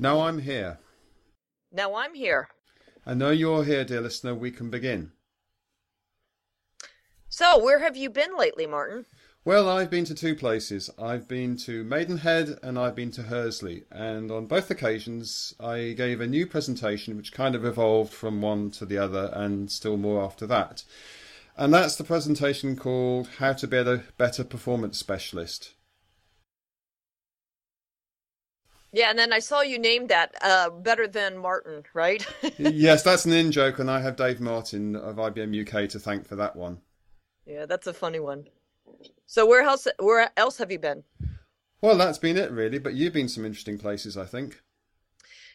Now I'm here. Now I'm here. I know you're here, dear listener, we can begin. So, where have you been lately, Martin? Well, I've been to two places. I've been to Maidenhead and I've been to Hursley. And on both occasions, I gave a new presentation which kind of evolved from one to the other and still more after that. And that's the presentation called How to Be a Better Performance Specialist. Yeah, and then I saw you named that uh, better than Martin, right? yes, that's an in joke, and I have Dave Martin of IBM UK to thank for that one. Yeah, that's a funny one. So where else where else have you been? Well, that's been it really, but you've been some interesting places, I think.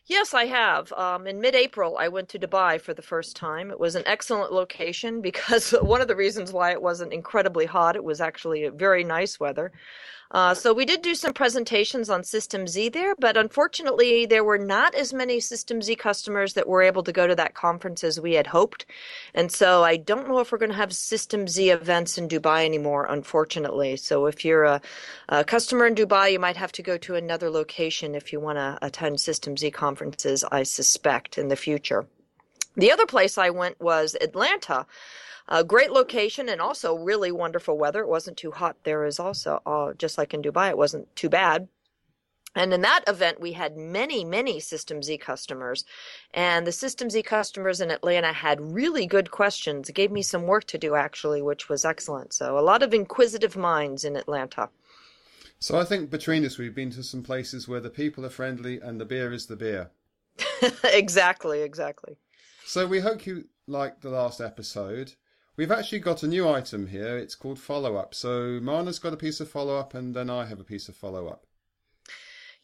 Yes, I have. Um, in mid April, I went to Dubai for the first time. It was an excellent location because one of the reasons why it wasn't incredibly hot, it was actually very nice weather. Uh, so we did do some presentations on System Z there, but unfortunately, there were not as many System Z customers that were able to go to that conference as we had hoped. And so I don't know if we're going to have System Z events in Dubai anymore, unfortunately. So if you're a, a customer in Dubai, you might have to go to another location if you want to attend System Z conferences, I suspect, in the future. The other place I went was Atlanta. A great location and also really wonderful weather. It wasn't too hot there as also, uh, just like in Dubai, it wasn't too bad. And in that event, we had many, many System Z customers. And the System Z customers in Atlanta had really good questions. It gave me some work to do, actually, which was excellent. So, a lot of inquisitive minds in Atlanta. So, I think between us, we've been to some places where the people are friendly and the beer is the beer. exactly, exactly. So, we hope you liked the last episode. We've actually got a new item here. It's called follow up. So Marna's got a piece of follow up, and then I have a piece of follow up.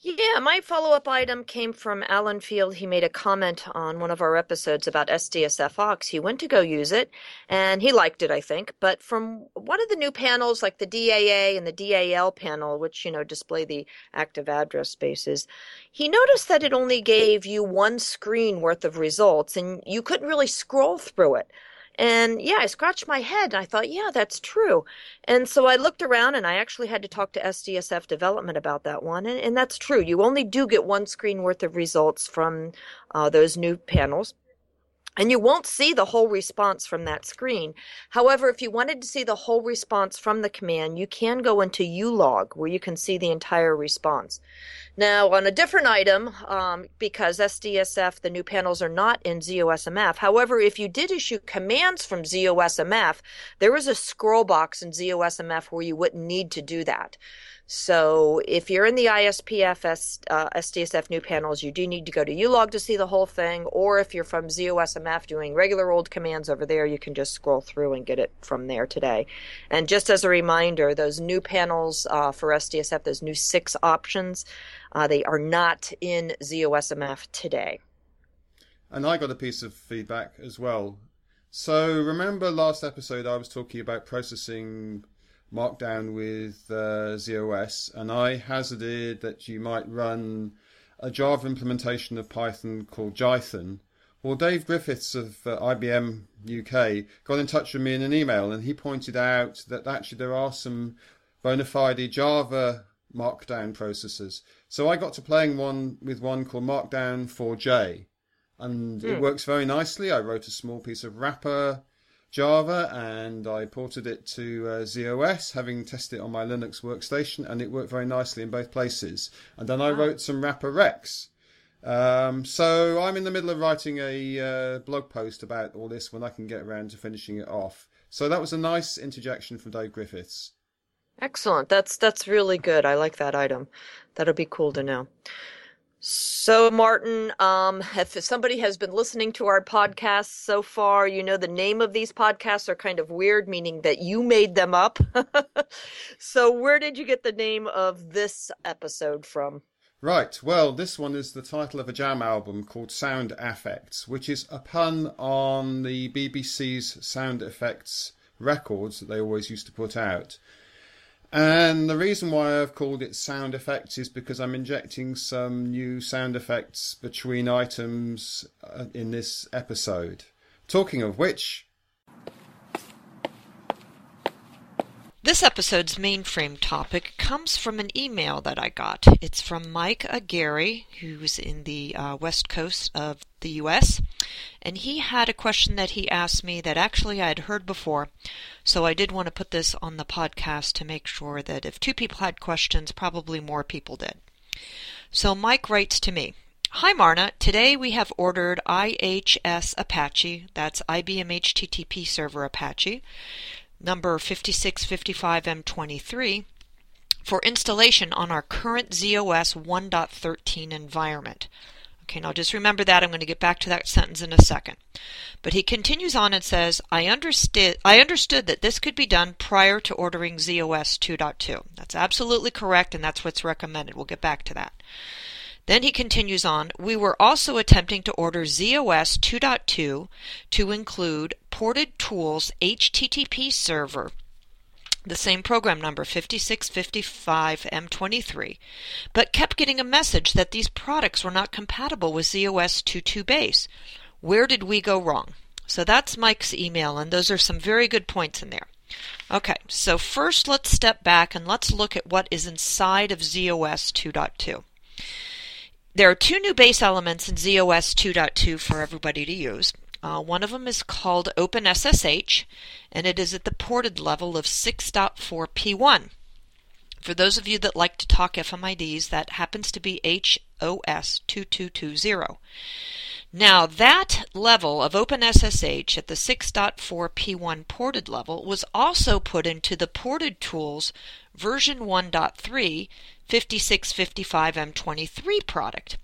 Yeah, my follow up item came from Alan Field. He made a comment on one of our episodes about SDSF Aux. He went to go use it and he liked it, I think. But from one of the new panels, like the DAA and the DAL panel, which, you know, display the active address spaces, he noticed that it only gave you one screen worth of results and you couldn't really scroll through it. And yeah, I scratched my head. and I thought, yeah, that's true. And so I looked around and I actually had to talk to SDSF development about that one. And, and that's true. You only do get one screen worth of results from uh, those new panels. And you won't see the whole response from that screen. However, if you wanted to see the whole response from the command, you can go into ulog where you can see the entire response. Now, on a different item, um, because SDSF, the new panels are not in ZOSMF. However, if you did issue commands from ZOSMF, there is a scroll box in ZOSMF where you wouldn't need to do that. So if you're in the ISPF uh, SDSF new panels, you do need to go to ulog to see the whole thing. Or if you're from ZOSMF doing regular old commands over there, you can just scroll through and get it from there today. And just as a reminder, those new panels uh, for SDSF, those new six options, uh, they are not in ZOSMF today. And I got a piece of feedback as well. So remember last episode I was talking about processing Markdown with uh, ZOS, and I hazarded that you might run a Java implementation of Python called Jython. Well, Dave Griffiths of uh, IBM UK got in touch with me in an email, and he pointed out that actually there are some bona fide Java Markdown processors. So I got to playing one with one called Markdown 4J, and mm. it hmm. works very nicely. I wrote a small piece of wrapper Java and I ported it to uh, ZOS, having tested it on my Linux workstation, and it worked very nicely in both places. And then I wrote some wrapper REXX. Um, so I'm in the middle of writing a uh, blog post about all this when I can get around to finishing it off. So that was a nice interjection from Dave Griffiths. Excellent. That's that's really good. I like that item. That'll be cool to know. So, Martin, um, if somebody has been listening to our podcasts so far, you know the name of these podcasts are kind of weird, meaning that you made them up. so, where did you get the name of this episode from? Right, well, this one is the title of a jam album called Sound Affects, which is a pun on the BBC's sound effects records that they always used to put out. And the reason why I've called it sound effects is because I'm injecting some new sound effects between items uh, in this episode. Talking of which. This episode's mainframe topic comes from an email that I got. It's from Mike Aguirre, who's in the uh, west coast of the U.S., and he had a question that he asked me that actually I had heard before, so I did want to put this on the podcast to make sure that if two people had questions, probably more people did. So Mike writes to me, Hi Marna, today we have ordered IHS Apache, that's IBM HTTP Server Apache, number 5655M23 for installation on our current ZOS 1.13 environment. Okay, now just remember that. I'm going to get back to that sentence in a second. But he continues on and says, I understood, I understood that this could be done prior to ordering ZOS 2.2. That's absolutely correct, and that's what's recommended. We'll get back to that. Then he continues on, we were also attempting to order ZOS 2.2 to include ported tools HTTP server the same program number 5655M23, but kept getting a message that these products were not compatible with ZOS 2.2 base. Where did we go wrong? So that's Mike's email, and those are some very good points in there. Okay, so first let's step back and let's look at what is inside of ZOS 2.2. There are two new base elements in ZOS 2.2 for everybody to use. Uh, one of them is called OpenSSH, and it is at the ported level of 6.4p1. For those of you that like to talk FMIDs, that happens to be HOS 2220. Now, that level of OpenSSH at the 6.4p1 ported level was also put into the ported tools version 1.3 5655M23 product.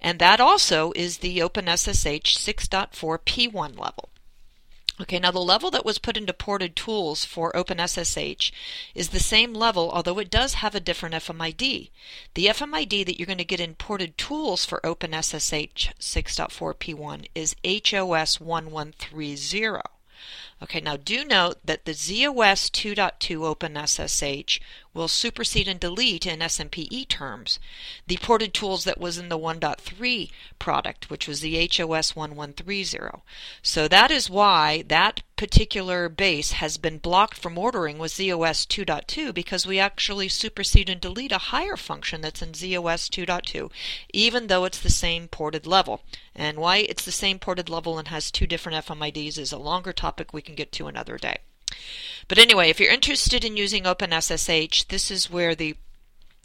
And that also is the OpenSSH 6.4P1 level. Okay, now the level that was put into ported tools for OpenSSH is the same level, although it does have a different FMID. The FMID that you're going to get in ported tools for OpenSSH 6.4P1 is HOS1130. Okay, now do note that the ZOS 2.2 OpenSSH will supersede and delete in SMPE terms the ported tools that was in the 1.3 product, which was the HOS 1130. So that is why that particular base has been blocked from ordering with ZOS 2.2 because we actually supersede and delete a higher function that's in ZOS 2.2, even though it's the same ported level. And why it's the same ported level and has two different FMIDs is a longer topic we can get to another day. But anyway, if you're interested in using OpenSSH, this is where the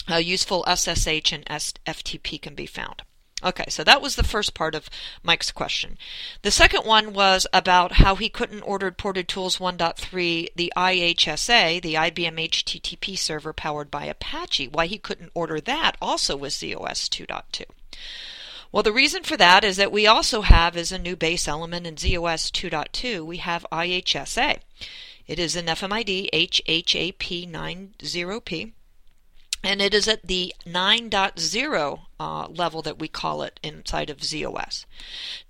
uh, useful SSH and FTP can be found. Okay, so that was the first part of Mike's question. The second one was about how he couldn't order Ported Tools 1.3, the IHSA, the IBM HTTP server powered by Apache, why he couldn't order that also was ZOS 2.2. Well, the reason for that is that we also have as a new base element in ZOS 2.2, we have IHSA. It is an FMID HHAP90P, and it is at the 9.0 uh, level that we call it inside of ZOS.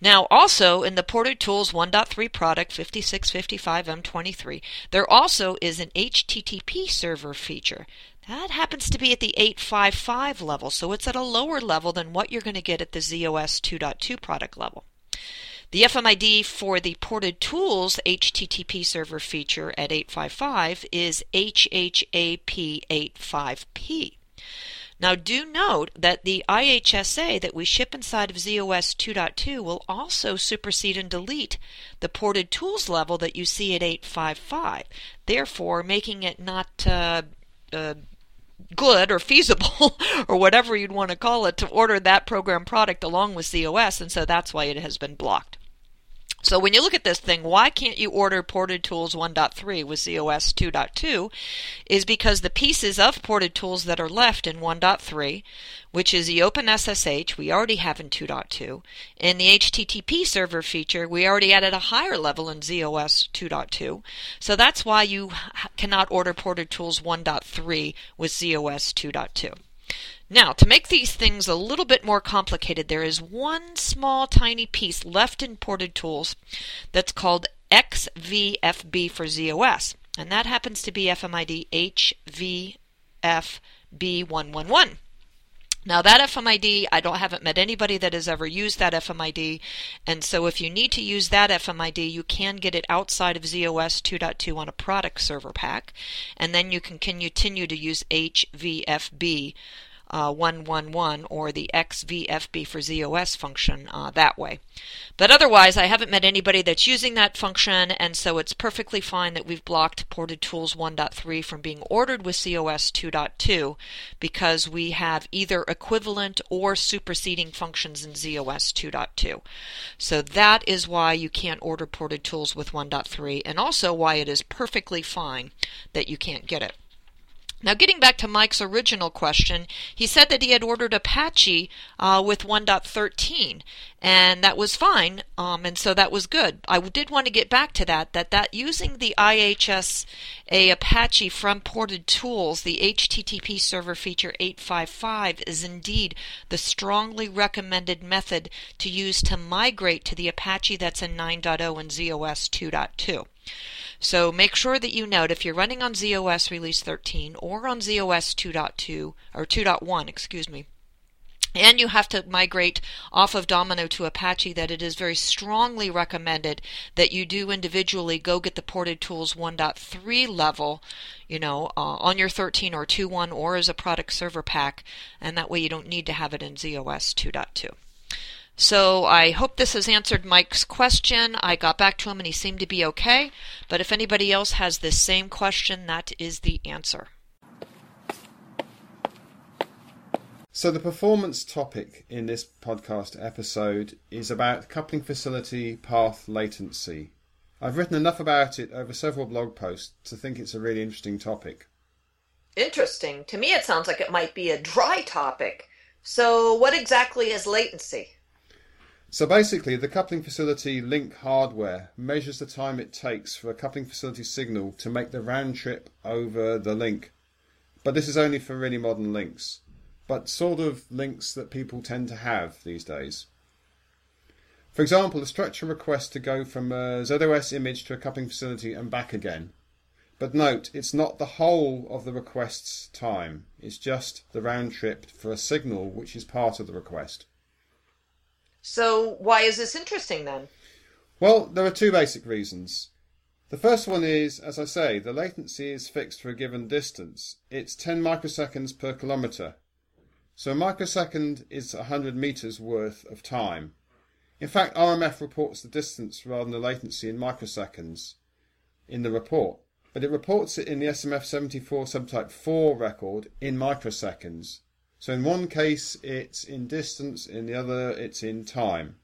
Now, also in the Ported Tools 1.3 product 5655M23, there also is an HTTP server feature. That happens to be at the 855 level, so it's at a lower level than what you're going to get at the ZOS 2.2 product level. The FMID for the ported tools HTTP server feature at 855 is HHAP85P. Now, do note that the IHSA that we ship inside of ZOS 2.2 will also supersede and delete the ported tools level that you see at 855, therefore making it not uh, uh, good or feasible or whatever you'd want to call it to order that program product along with ZOS, and so that's why it has been blocked. So when you look at this thing, why can't you order Ported Tools 1.3 with ZOS 2.2 is because the pieces of Ported Tools that are left in 1.3, which is the OpenSSH, we already have in 2.2, and the HTTP server feature, we already added a higher level in ZOS 2.2. So that's why you cannot order Ported Tools 1.3 with ZOS 2.2. Now, to make these things a little bit more complicated, there is one small tiny piece left in Ported Tools that's called XVFB for ZOS, and that happens to be FMID HVFB111. Now that FMID, I don't haven't met anybody that has ever used that FMID, and so if you need to use that FMID, you can get it outside of ZOS 2.2 on a product server pack, and then you can continue to use HVFB uh, 111 or the XVFB for ZOS function uh, that way. But otherwise, I haven't met anybody that's using that function, and so it's perfectly fine that we've blocked Ported Tools 1.3 from being ordered with ZOS 2.2 because we have either equivalent or superseding functions in ZOS 2.2. So that is why you can't order Ported Tools with 1.3, and also why it is perfectly fine that you can't get it. Now, getting back to Mike's original question, he said that he had ordered Apache uh, with 1.13, and that was fine, um, and so that was good. I did want to get back to that, that, that using the IHSA Apache from Ported Tools, the HTTP server feature 855 is indeed the strongly recommended method to use to migrate to the Apache that's in 9.0 and ZOS 2.2. So make sure that you note if you're running on ZOS release 13 or on ZOS 2.2 or 2.1, excuse me, and you have to migrate off of Domino to Apache, that it is very strongly recommended that you do individually go get the ported tools 1.3 level, you know, uh, on your 13 or 2.1 or as a product server pack, and that way you don't need to have it in ZOS 2.2. So I hope this has answered Mike's question. I got back to him and he seemed to be okay. But if anybody else has this same question, that is the answer. So, the performance topic in this podcast episode is about coupling facility path latency. I've written enough about it over several blog posts to think it's a really interesting topic. Interesting. To me, it sounds like it might be a dry topic. So, what exactly is latency? So basically, the coupling facility link hardware measures the time it takes for a coupling facility signal to make the round trip over the link. But this is only for really modern links, but sort of links that people tend to have these days. For example, a structure request to go from a ZOS image to a coupling facility and back again. But note, it's not the whole of the request's time, it's just the round trip for a signal which is part of the request. So, why is this interesting then? Well, there are two basic reasons. The first one is, as I say, the latency is fixed for a given distance. It's 10 microseconds per kilometre. So a microsecond is 100 metres worth of time. In fact, RMF reports the distance rather than the latency in microseconds in the report, but it reports it in the SMF 74 subtype 4 record in microseconds. So in one case it's in distance, in the other it's in time.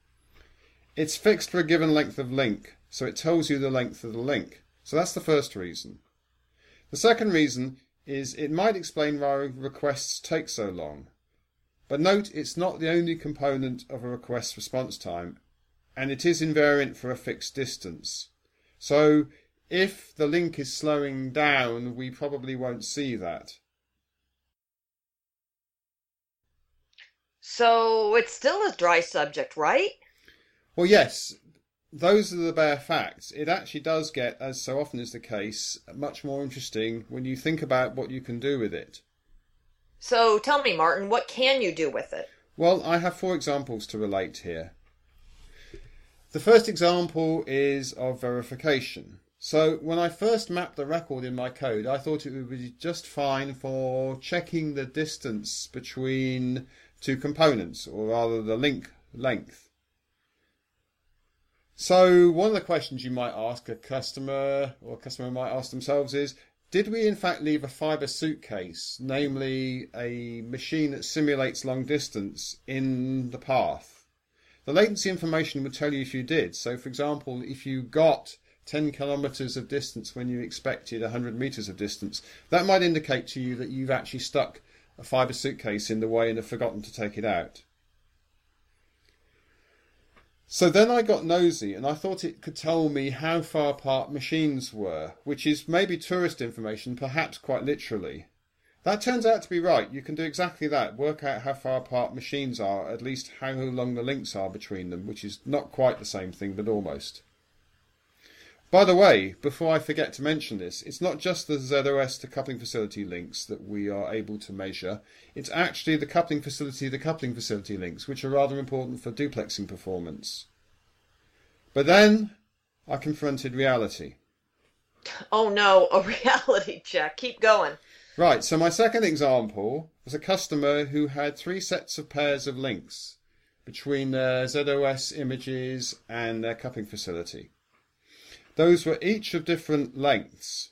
It's fixed for a given length of link, so it tells you the length of the link. So that's the first reason. The second reason is it might explain why requests take so long. But note it's not the only component of a request response time, and it is invariant for a fixed distance. So if the link is slowing down, we probably won't see that. So it's still a dry subject, right? Well, yes. Those are the bare facts. It actually does get, as so often is the case, much more interesting when you think about what you can do with it. So tell me, Martin, what can you do with it? Well, I have four examples to relate here. The first example is of verification. So when I first mapped the record in my code, I thought it would be just fine for checking the distance between two components, or rather the link length. So one of the questions you might ask a customer or a customer might ask themselves is, did we in fact leave a fiber suitcase, namely a machine that simulates long distance, in the path? The latency information would tell you if you did. So for example, if you got 10 kilometers of distance when you expected 100 meters of distance, that might indicate to you that you've actually stuck a fibre suitcase in the way and have forgotten to take it out. So then I got nosy and I thought it could tell me how far apart machines were, which is maybe tourist information, perhaps quite literally. That turns out to be right. You can do exactly that. Work out how far apart machines are, at least how long the links are between them, which is not quite the same thing, but almost. By the way, before I forget to mention this, it's not just the ZOS to coupling facility links that we are able to measure. It's actually the coupling facility to coupling facility links, which are rather important for duplexing performance. But then I confronted reality. Oh no, a reality check. Keep going. Right, so my second example was a customer who had three sets of pairs of links between their ZOS images and their coupling facility. Those were each of different lengths.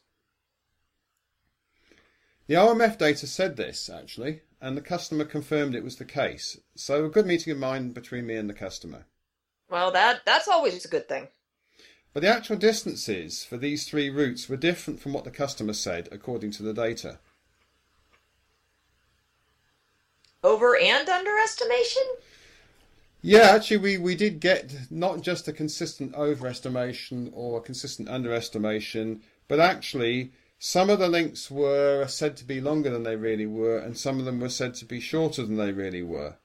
The RMF data said this, actually, and the customer confirmed it was the case. So a good meeting of mind between me and the customer. Well, that that's always a good thing. But the actual distances for these three routes were different from what the customer said, according to the data. Over and underestimation? Yeah, actually, we, we did get not just a consistent overestimation or a consistent underestimation, but actually some of the links were said to be longer than they really were, and some of them were said to be shorter than they really were.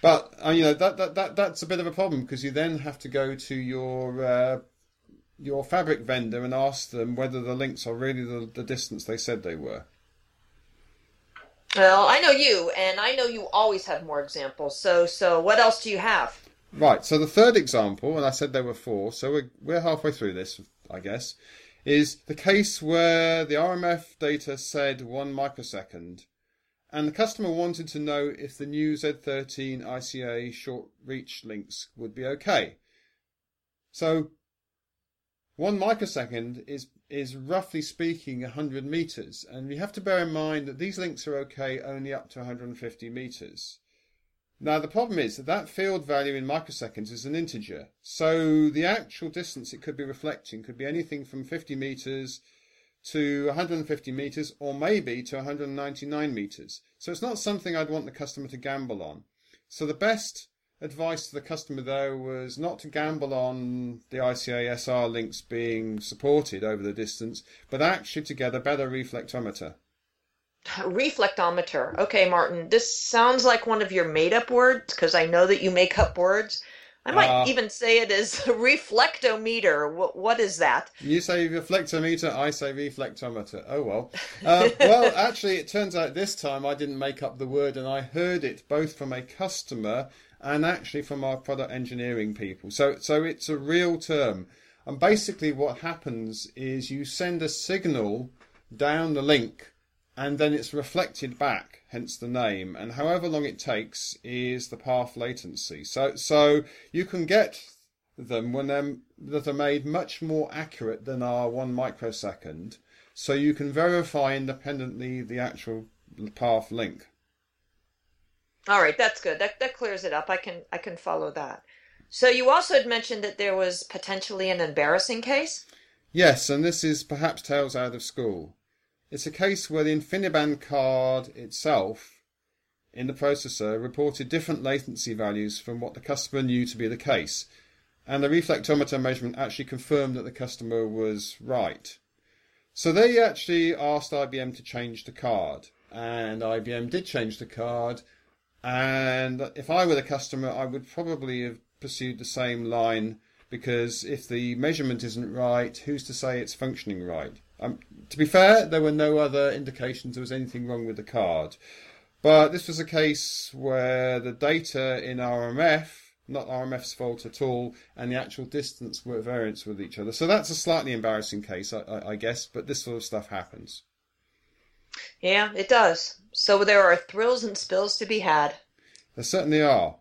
But uh, you know that, that that that's a bit of a problem because you then have to go to your uh, your fabric vendor and ask them whether the links are really the, the distance they said they were. Well, I know you, and I know you always have more examples. So, so what else do you have? Right. So the third example, and I said there were four, so we're we're halfway through this, I guess, is the case where the RMF data said one microsecond, and the customer wanted to know if the new Z13 ICA short reach links would be okay. So one microsecond is is roughly speaking 100 meters, and we have to bear in mind that these links are okay only up to 150 meters. Now the problem is that that field value in microseconds is an integer, so the actual distance it could be reflecting could be anything from 50 meters to 150 meters or maybe to 199 meters. So it's not something I'd want the customer to gamble on. So the best advice to the customer though was not to gamble on the ICA SR links being supported over the distance, but actually to get a better reflectometer. Reflectometer. Okay, Martin, this sounds like one of your made up words because I know that you make up words. I might uh, even say it is reflectometer. What, what is that? You say reflectometer, I say reflectometer. Oh well. Uh, well, actually, it turns out this time I didn't make up the word and I heard it both from a customer and actually from our product engineering people. So, so it's a real term. And basically, what happens is you send a signal down the link and then it's reflected back, hence the name. And however long it takes is the path latency. So, so you can get them when they're, that are made much more accurate than our one microsecond. So you can verify independently the actual path link. All right, that's good. That that clears it up. I can I can follow that. So you also had mentioned that there was potentially an embarrassing case. Yes, and this is perhaps tales out of school. It's a case where the InfiniBand card itself in the processor reported different latency values from what the customer knew to be the case, and the reflectometer measurement actually confirmed that the customer was right. So they actually asked IBM to change the card, and IBM did change the card and if I were the customer, I would probably have pursued the same line because if the measurement isn't right, who's to say it's functioning right? Um, to be fair, there were no other indications there was anything wrong with the card. But this was a case where the data in RMF, not RMF's fault at all, and the actual distance were at variance with each other. So that's a slightly embarrassing case, I, I, I guess, but this sort of stuff happens. Yeah, it does. So there are thrills and spills to be had. There certainly are.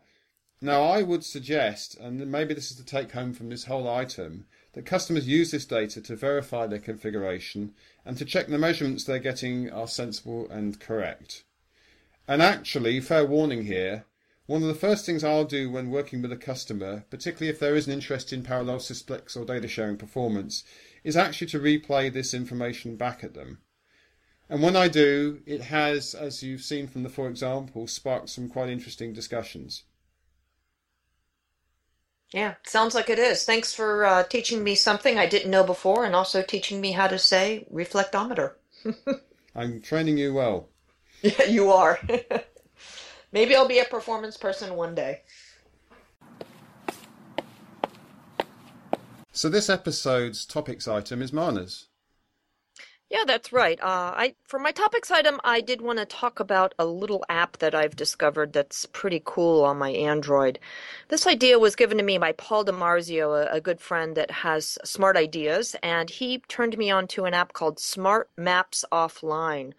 Now, I would suggest, and maybe this is the take home from this whole item, that customers use this data to verify their configuration and to check the measurements they're getting are sensible and correct. And actually, fair warning here, one of the first things I'll do when working with a customer, particularly if there is an interest in parallel sysplex or data sharing performance, is actually to replay this information back at them. And when I do, it has, as you've seen from the four examples, sparked some quite interesting discussions. Yeah, sounds like it is. Thanks for uh, teaching me something I didn't know before and also teaching me how to say reflectometer. I'm training you well. Yeah, you are. Maybe I'll be a performance person one day. So this episode's topics item is Marna's. Yeah, that's right. Uh, I for my topics item, I did want to talk about a little app that I've discovered that's pretty cool on my Android. This idea was given to me by Paul DiMarzio, a, a good friend that has smart ideas, and he turned me on to an app called Smart Maps Offline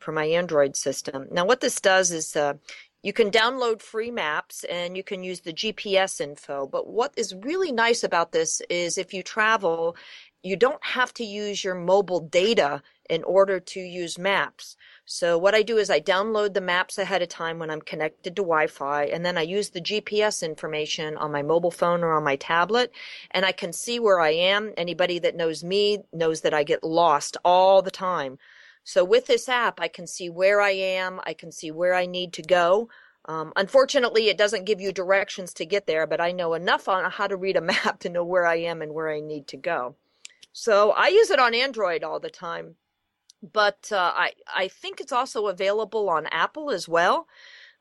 for my Android system. Now, what this does is uh, you can download free maps and you can use the GPS info. But what is really nice about this is if you travel you don't have to use your mobile data in order to use maps. So what I do is I download the maps ahead of time when I'm connected to Wi-Fi and then I use the GPS information on my mobile phone or on my tablet and I can see where I am. Anybody that knows me knows that I get lost all the time. So with this app, I can see where I am. I can see where I need to go. Um, unfortunately, it doesn't give you directions to get there, but I know enough on how to read a map to know where I am and where I need to go. So I use it on Android all the time, but uh, I I think it's also available on Apple as well.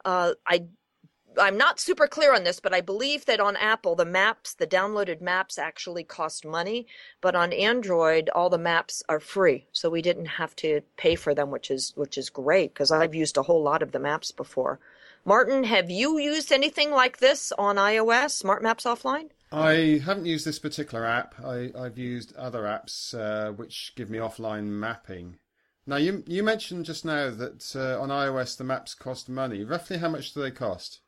Uh, I I'm not super clear on this, but I believe that on Apple the maps, the downloaded maps actually cost money, but on Android all the maps are free, so we didn't have to pay for them, which is which is great because I've used a whole lot of the maps before. Martin, have you used anything like this on iOS, Smart Maps Offline? I haven't used this particular app. I, have used other apps uh, which give me offline mapping. Now, you you mentioned just now that uh, on iOS the maps cost money. Roughly how much do they cost?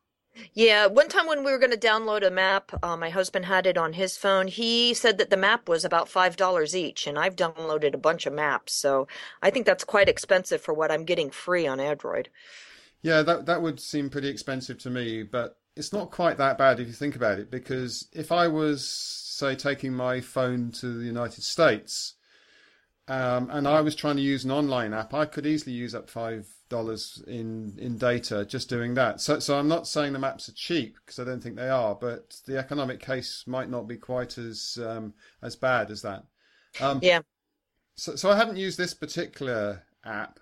Yeah, one time when we were going to download a map, uh, my husband had it on his phone. He said that the map was about five dollars each, and I've downloaded a bunch of maps, so I think that's quite expensive for what I'm getting free on Android. Yeah, that that would seem pretty expensive to me, but it's not quite that bad if you think about it. Because if I was, say, taking my phone to the United States, um, and I was trying to use an online app, I could easily use up five dollars in in data just doing that. So, so I'm not saying the maps are cheap because I don't think they are, but the economic case might not be quite as um, as bad as that. Um, yeah. So, so I haven't used this particular app,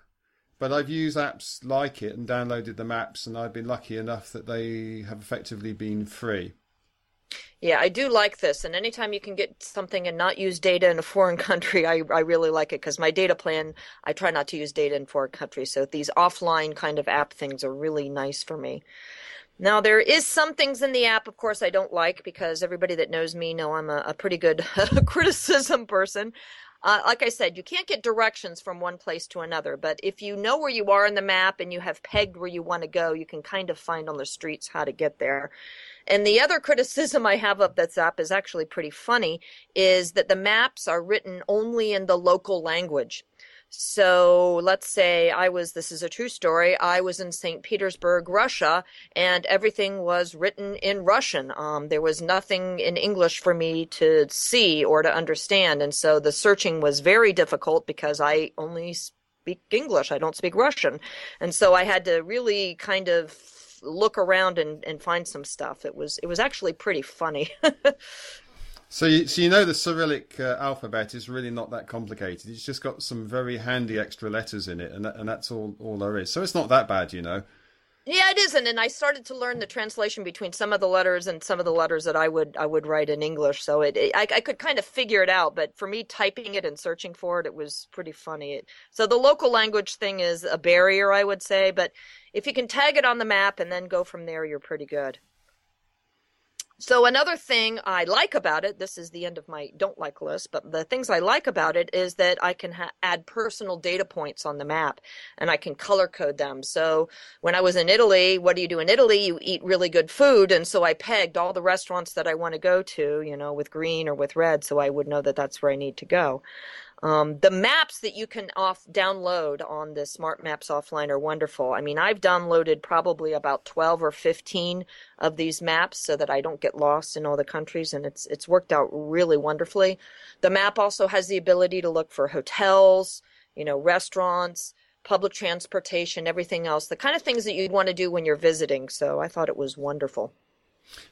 but I've used apps like it and downloaded the maps, and I've been lucky enough that they have effectively been free. Yeah, I do like this. And anytime you can get something and not use data in a foreign country, I, I really like it because my data plan, I try not to use data in foreign countries. So these offline kind of app things are really nice for me. Now there is some things in the app, of course, I don't like because everybody that knows me know I'm a, a pretty good criticism person. Uh, like I said, you can't get directions from one place to another, but if you know where you are in the map and you have pegged where you want to go, you can kind of find on the streets how to get there. And the other criticism I have of this app is actually pretty funny, is that the maps are written only in the local language. So let's say I was, this is a true story, I was in St. Petersburg, Russia, and everything was written in Russian. Um, there was nothing in English for me to see or to understand. And so the searching was very difficult because I only speak English, I don't speak Russian. And so I had to really kind of look around and, and find some stuff. It was, it was actually pretty funny. So you, so you know the Cyrillic uh, alphabet is really not that complicated. It's just got some very handy extra letters in it, and that, and that's all all there is. So it's not that bad, you know. Yeah, it isn't. And I started to learn the translation between some of the letters and some of the letters that I would I would write in English. So it, it I, I could kind of figure it out. But for me, typing it and searching for it, it was pretty funny. It, so the local language thing is a barrier, I would say. But if you can tag it on the map and then go from there, you're pretty good. So another thing I like about it, this is the end of my don't like list, but the things I like about it is that I can ha- add personal data points on the map and I can color code them. So when I was in Italy, what do you do in Italy? You eat really good food. And so I pegged all the restaurants that I want to go to, you know, with green or with red. So I would know that that's where I need to go. Um, the maps that you can off download on the Smart Maps offline are wonderful. I mean, I've downloaded probably about 12 or 15 of these maps so that I don't get lost in all the countries, and it's it's worked out really wonderfully. The map also has the ability to look for hotels, you know, restaurants, public transportation, everything else, the kind of things that you'd want to do when you're visiting. So I thought it was wonderful.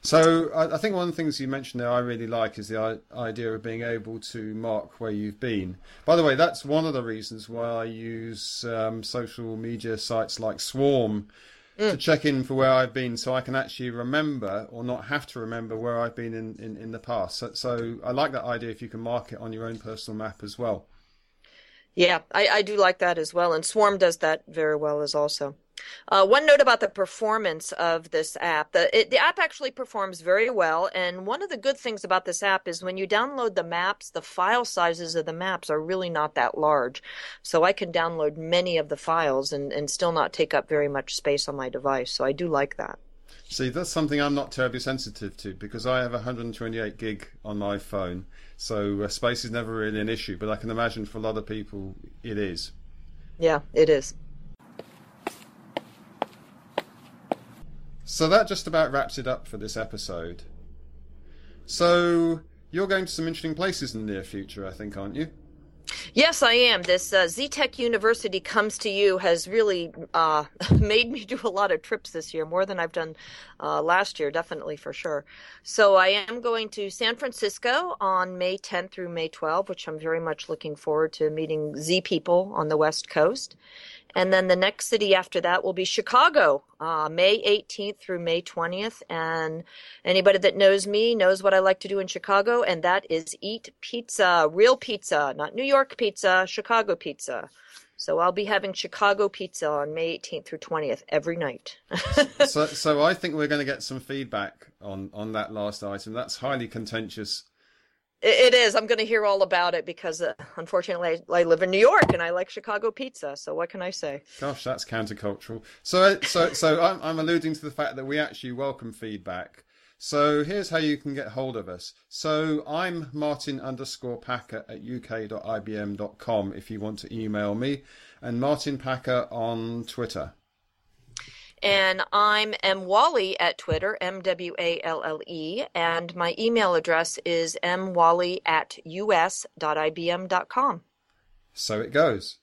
So I, think one of the things you mentioned there I really like is the idea of being able to mark where you've been. By the way, that's one of the reasons why I use um, social media sites like Swarm to check in for where I've been, so I can actually remember or not have to remember where I've been in, in, in the past. So, so I like that idea if you can mark it on your own personal map as well. Yeah, I, I do like that as well, and Swarm does that very well as also. Uh, one note about the performance of this app: the it, the app actually performs very well, and one of the good things about this app is when you download the maps, the file sizes of the maps are really not that large, so I can download many of the files and, and still not take up very much space on my device. So I do like that. See, that's something I'm not terribly sensitive to because I have 128 gig on my phone, so uh, space is never really an issue. But I can imagine for a lot of people it is. Yeah, it is. So that just about wraps it up for this episode. So you're going to some interesting places in the near future, I think, aren't you? Yes, I am. This uh, ZTech University comes to you has really uh, made me do a lot of trips this year, more than I've done uh, last year, definitely for sure. So I am going to San Francisco on May 10th through May 12th, which I'm very much looking forward to meeting Z people on the West Coast. And then the next city after that will be Chicago, uh, May 18th through May 20th. And anybody that knows me knows what I like to do in Chicago, and that is eat pizza, real pizza, not New York pizza, Chicago pizza. So I'll be having Chicago pizza on May 18th through 20th every night. so, so I think we're going to get some feedback on on that last item. That's highly contentious it is. I'm going to hear all about it because, uh, unfortunately, I, live in New York and I like Chicago pizza. So what can I say? Gosh, that's countercultural. So, so, so I'm, I'm alluding to the fact that we actually welcome feedback. So here's how you can get hold of us. So I'm Martin underscore Packer at uk.ibm.com if you want to email me, and Martin Packer on Twitter. And I'm M Walle at Twitter, M W A L L E, and my email address is mwalle at us.ibm.com. So it goes.